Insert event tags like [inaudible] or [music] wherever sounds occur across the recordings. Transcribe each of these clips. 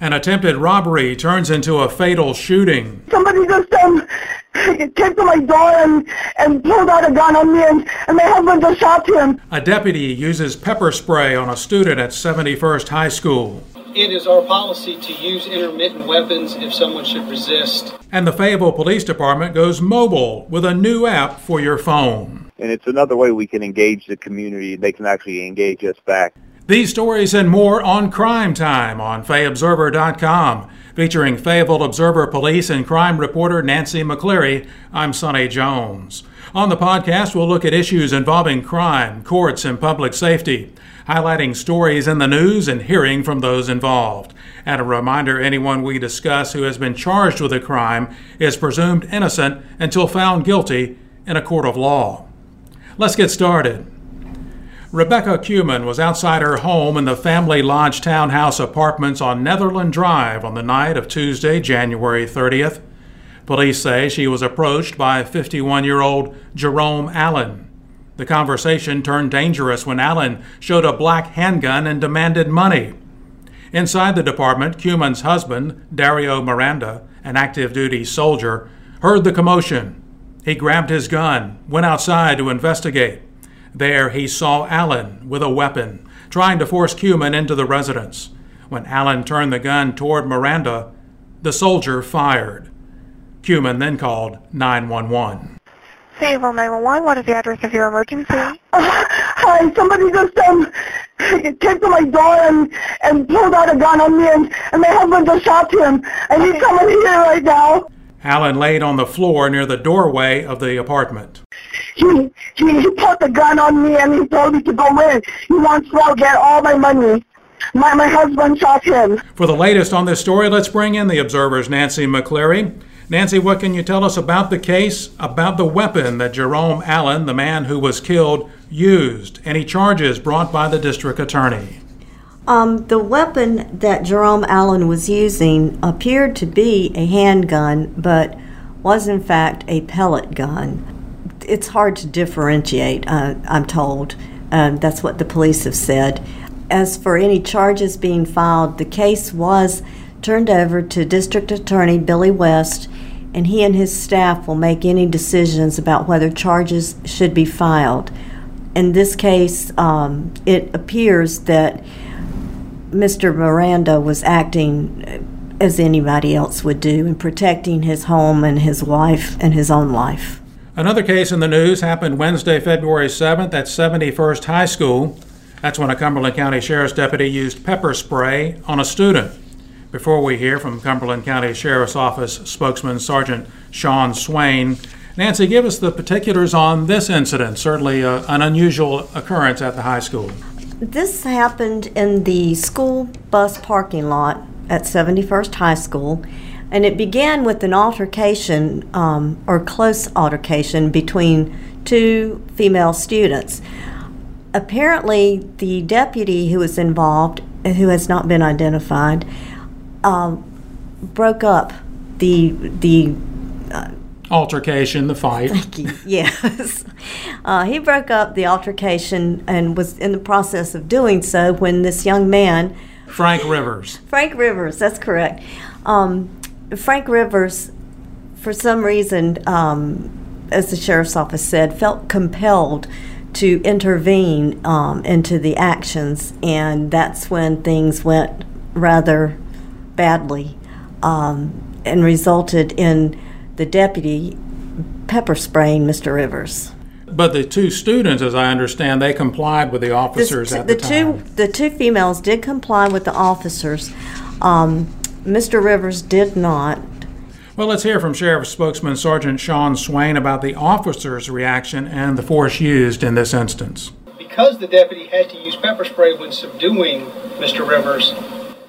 An attempted robbery turns into a fatal shooting. Somebody just um, came to my door and, and pulled out a gun on me, and, and my husband just shot him. A deputy uses pepper spray on a student at 71st High School. It is our policy to use intermittent weapons if someone should resist. And the Fayetteville Police Department goes mobile with a new app for your phone. And it's another way we can engage the community. They can actually engage us back. These stories and more on Crime Time on FayObserver.com. Featuring Fayetteville Observer Police and crime reporter Nancy McCleary, I'm Sonny Jones. On the podcast, we'll look at issues involving crime, courts, and public safety, highlighting stories in the news and hearing from those involved. And a reminder anyone we discuss who has been charged with a crime is presumed innocent until found guilty in a court of law. Let's get started. Rebecca Cuman was outside her home in the Family Lodge Townhouse Apartments on Netherland Drive on the night of Tuesday, January 30th. Police say she was approached by 51 year old Jerome Allen. The conversation turned dangerous when Allen showed a black handgun and demanded money. Inside the department, Cuman's husband, Dario Miranda, an active duty soldier, heard the commotion. He grabbed his gun, went outside to investigate. There he saw Allen with a weapon, trying to force Cuman into the residence. When Allen turned the gun toward Miranda, the soldier fired. Cuman then called 911. Fayetteville 911, what is the address of your emergency? Uh, [laughs] hi, somebody just um, came to my door and, and pulled out a gun on me, and, and my husband just shot him. And he's coming here right now. Allen laid on the floor near the doorway of the apartment. He, he, he put the gun on me and he told me to go in. He wants to get all my money. My, my husband shot him. For the latest on this story, let's bring in the Observer's Nancy McCleary. Nancy, what can you tell us about the case, about the weapon that Jerome Allen, the man who was killed, used? Any charges brought by the district attorney? Um, the weapon that Jerome Allen was using appeared to be a handgun, but was in fact a pellet gun. It's hard to differentiate, uh, I'm told. Um, that's what the police have said. As for any charges being filed, the case was turned over to District Attorney Billy West, and he and his staff will make any decisions about whether charges should be filed. In this case, um, it appears that Mr. Miranda was acting as anybody else would do in protecting his home and his wife and his own life. Another case in the news happened Wednesday, February 7th at 71st High School. That's when a Cumberland County Sheriff's deputy used pepper spray on a student. Before we hear from Cumberland County Sheriff's Office spokesman Sergeant Sean Swain, Nancy, give us the particulars on this incident, certainly uh, an unusual occurrence at the high school. This happened in the school bus parking lot at 71st High School, and it began with an altercation um, or close altercation between two female students. Apparently, the deputy who was involved, who has not been identified, uh, broke up the the uh, altercation, the fight. Thank you. [laughs] Yes. Uh, he broke up the altercation and was in the process of doing so when this young man. Frank Rivers. Frank Rivers, that's correct. Um, Frank Rivers, for some reason, um, as the sheriff's office said, felt compelled to intervene um, into the actions, and that's when things went rather badly um, and resulted in the deputy pepper spraying Mr. Rivers. But the two students, as I understand, they complied with the officers at the, the time. Two, the two females did comply with the officers. Um, Mr. Rivers did not. Well, let's hear from Sheriff spokesman Sergeant Sean Swain about the officers' reaction and the force used in this instance. Because the deputy had to use pepper spray when subduing Mr. Rivers,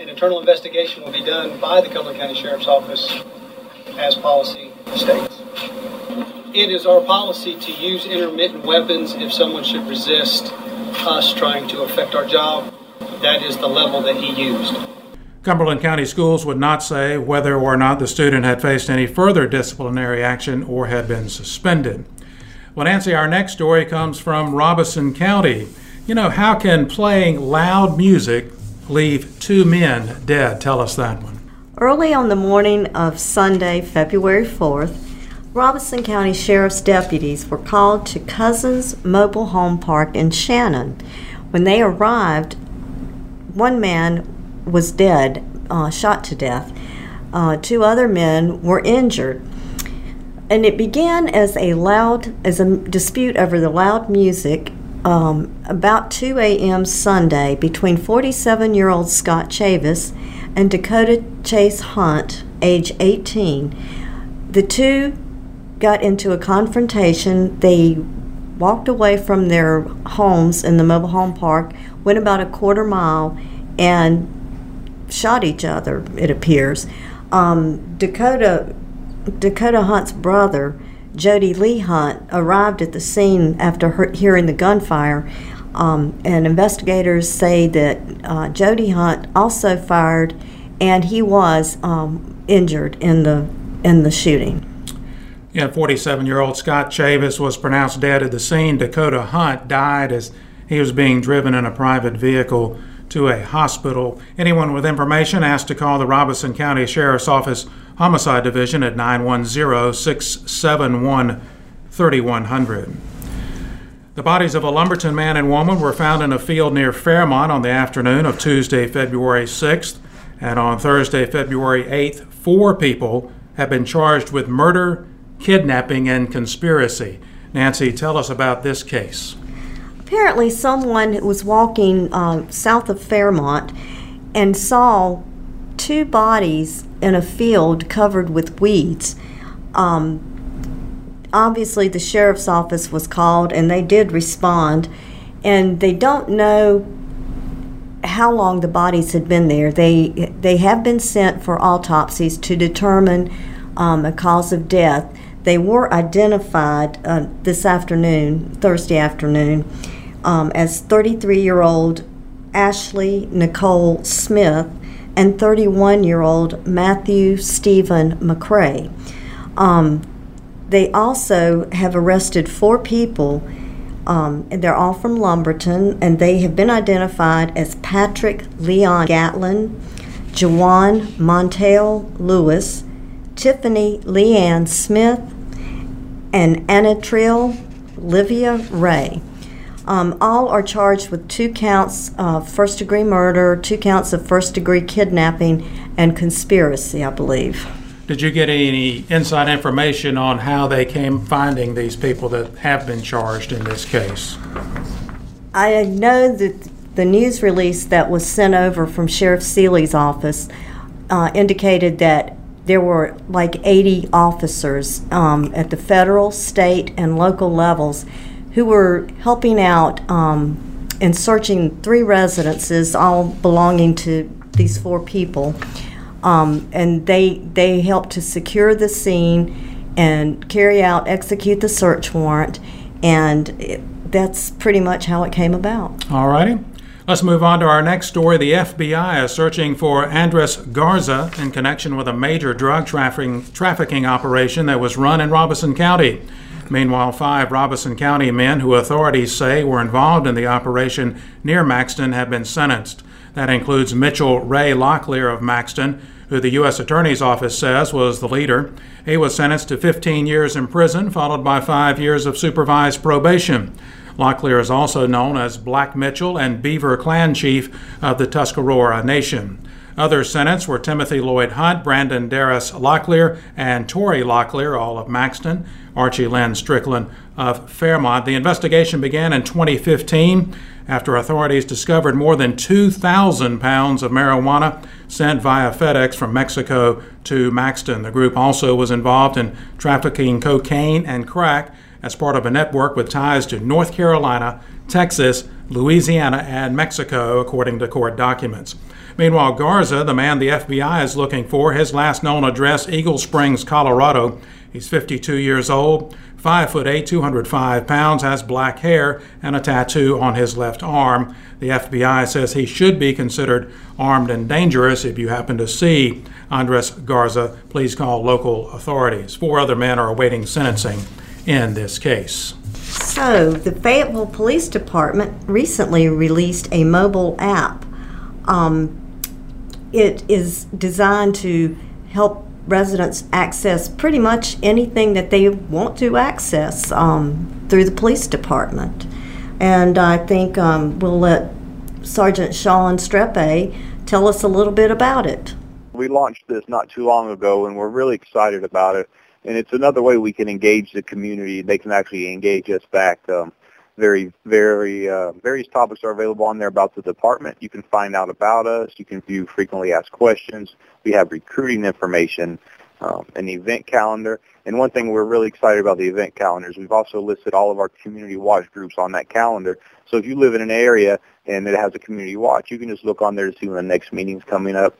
an internal investigation will be done by the Cumberland County Sheriff's Office as policy states. It is our policy to use intermittent weapons if someone should resist us trying to affect our job. That is the level that he used. Cumberland County Schools would not say whether or not the student had faced any further disciplinary action or had been suspended. Well, Nancy, our next story comes from Robeson County. You know, how can playing loud music leave two men dead. Tell us that one. Early on the morning of Sunday, February 4th, Robeson County Sheriff's deputies were called to Cousins Mobile Home Park in Shannon. When they arrived, one man was dead, uh, shot to death. Uh, two other men were injured. And it began as a loud, as a dispute over the loud music um, about 2 a.m. Sunday between 47 year old Scott Chavis and Dakota Chase Hunt, age 18. The two got into a confrontation. They walked away from their homes in the mobile home park, went about a quarter mile, and shot each other, it appears. Um, Dakota, Dakota Hunt's brother, Jody Lee Hunt, arrived at the scene after her- hearing the gunfire. Um, and investigators say that uh, Jody Hunt also fired, and he was um, injured in the in the shooting. Yeah, 47 year old Scott Chavis was pronounced dead at the scene. Dakota Hunt died as he was being driven in a private vehicle to a hospital. Anyone with information asked to call the Robeson County Sheriff's Office Homicide Division at 910 671 3100. The bodies of a Lumberton man and woman were found in a field near Fairmont on the afternoon of Tuesday, February 6th, and on Thursday, February 8th, four people have been charged with murder, kidnapping, and conspiracy. Nancy, tell us about this case. Apparently, someone was walking uh, south of Fairmont and saw two bodies in a field covered with weeds. Um, obviously, the sheriff's office was called and they did respond, and they don't know how long the bodies had been there. They they have been sent for autopsies to determine um, a cause of death. They were identified uh, this afternoon, Thursday afternoon, um, as 33 year old Ashley Nicole Smith and 31 year old Matthew Stephen McCrae. Um, they also have arrested four people. Um, and they're all from Lumberton, and they have been identified as Patrick Leon Gatlin, Jawan Montel Lewis, Tiffany Leanne Smith, and Anatrill Livia Ray. Um, all are charged with two counts of first degree murder, two counts of first degree kidnapping, and conspiracy, I believe. Did you get any inside information on how they came finding these people that have been charged in this case? I know that the news release that was sent over from Sheriff Sealey's office uh, indicated that there were like 80 officers um, at the federal, state, and local levels who were helping out um, in searching three residences, all belonging to these four people. Um, and they they helped to secure the scene and carry out, execute the search warrant, and it, that's pretty much how it came about. All righty. Let's move on to our next story. The FBI is searching for Andres Garza in connection with a major drug trafficking, trafficking operation that was run in Robeson County. Meanwhile, five Robeson County men who authorities say were involved in the operation near Maxton have been sentenced. That includes Mitchell Ray Locklear of Maxton, who the U.S. Attorney's Office says was the leader. He was sentenced to 15 years in prison, followed by five years of supervised probation. Locklear is also known as Black Mitchell and Beaver Clan Chief of the Tuscarora Nation. Other sentenced were Timothy Lloyd Hunt, Brandon Darris Locklear, and Tori Locklear, all of Maxton, Archie Lynn Strickland of Fairmont. The investigation began in 2015 after authorities discovered more than 2,000 pounds of marijuana sent via FedEx from Mexico to Maxton. The group also was involved in trafficking cocaine and crack as part of a network with ties to North Carolina, Texas, Louisiana, and Mexico, according to court documents. Meanwhile, Garza, the man the FBI is looking for, his last known address, Eagle Springs, Colorado. He's 52 years old, 5 foot 8, 205 pounds, has black hair and a tattoo on his left arm. The FBI says he should be considered armed and dangerous. If you happen to see Andres Garza, please call local authorities. Four other men are awaiting sentencing in this case. So, the Fayetteville Police Department recently released a mobile app Um, it is designed to help residents access pretty much anything that they want to access um, through the police department. And I think um, we'll let Sergeant Sean Streppe tell us a little bit about it. We launched this not too long ago, and we're really excited about it. And it's another way we can engage the community. They can actually engage us back. Um, very, very, uh, various topics are available on there about the department. You can find out about us. You can view frequently asked questions. We have recruiting information, um, an event calendar. And one thing we're really excited about the event calendars, we've also listed all of our community watch groups on that calendar. So if you live in an area and it has a community watch, you can just look on there to see when the next meeting's coming up.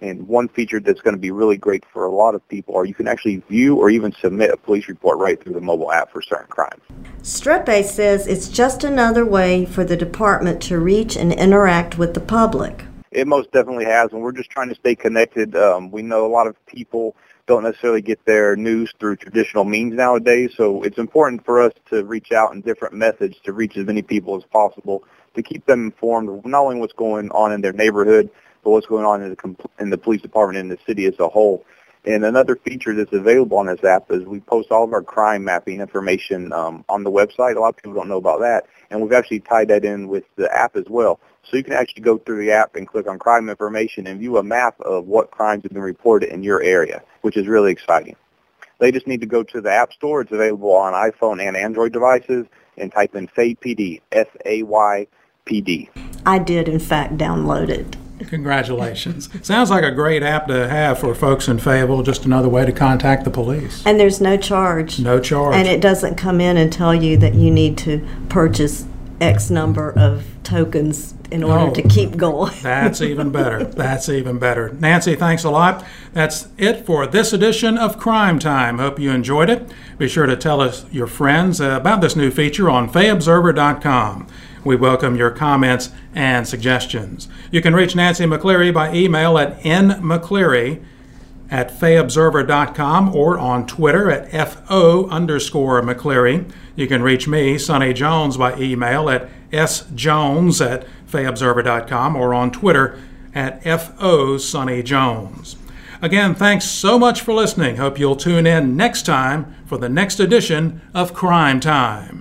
And one feature that's going to be really great for a lot of people are you can actually view or even submit a police report right through the mobile app for certain crimes. Streppe says it's just another way for the department to reach and interact with the public. It most definitely has, and we're just trying to stay connected. Um, we know a lot of people don't necessarily get their news through traditional means nowadays, so it's important for us to reach out in different methods to reach as many people as possible to keep them informed not only what's going on in their neighborhood, but what's going on in the, in the police department and the city as a whole. And another feature that's available on this app is we post all of our crime mapping information um, on the website. A lot of people don't know about that. And we've actually tied that in with the app as well. So you can actually go through the app and click on crime information and view a map of what crimes have been reported in your area, which is really exciting. They just need to go to the App Store. It's available on iPhone and Android devices and type in FayPD, F-A-Y-P-D. I did, in fact, download it. Congratulations. Sounds like a great app to have for folks in Fayetteville, just another way to contact the police. And there's no charge. No charge. And it doesn't come in and tell you that you need to purchase X number of tokens in order to keep going. [laughs] That's even better. That's even better. Nancy, thanks a lot. That's it for this edition of Crime Time. Hope you enjoyed it. Be sure to tell us your friends about this new feature on fayobserver.com. We welcome your comments and suggestions. You can reach Nancy McCleary by email at nmcleary at fayobserver.com or on Twitter at FO underscore McCleary. You can reach me, Sonny Jones, by email at sjones at fayobserver.com or on Twitter at FO Sonny Jones. Again, thanks so much for listening. Hope you'll tune in next time for the next edition of Crime Time.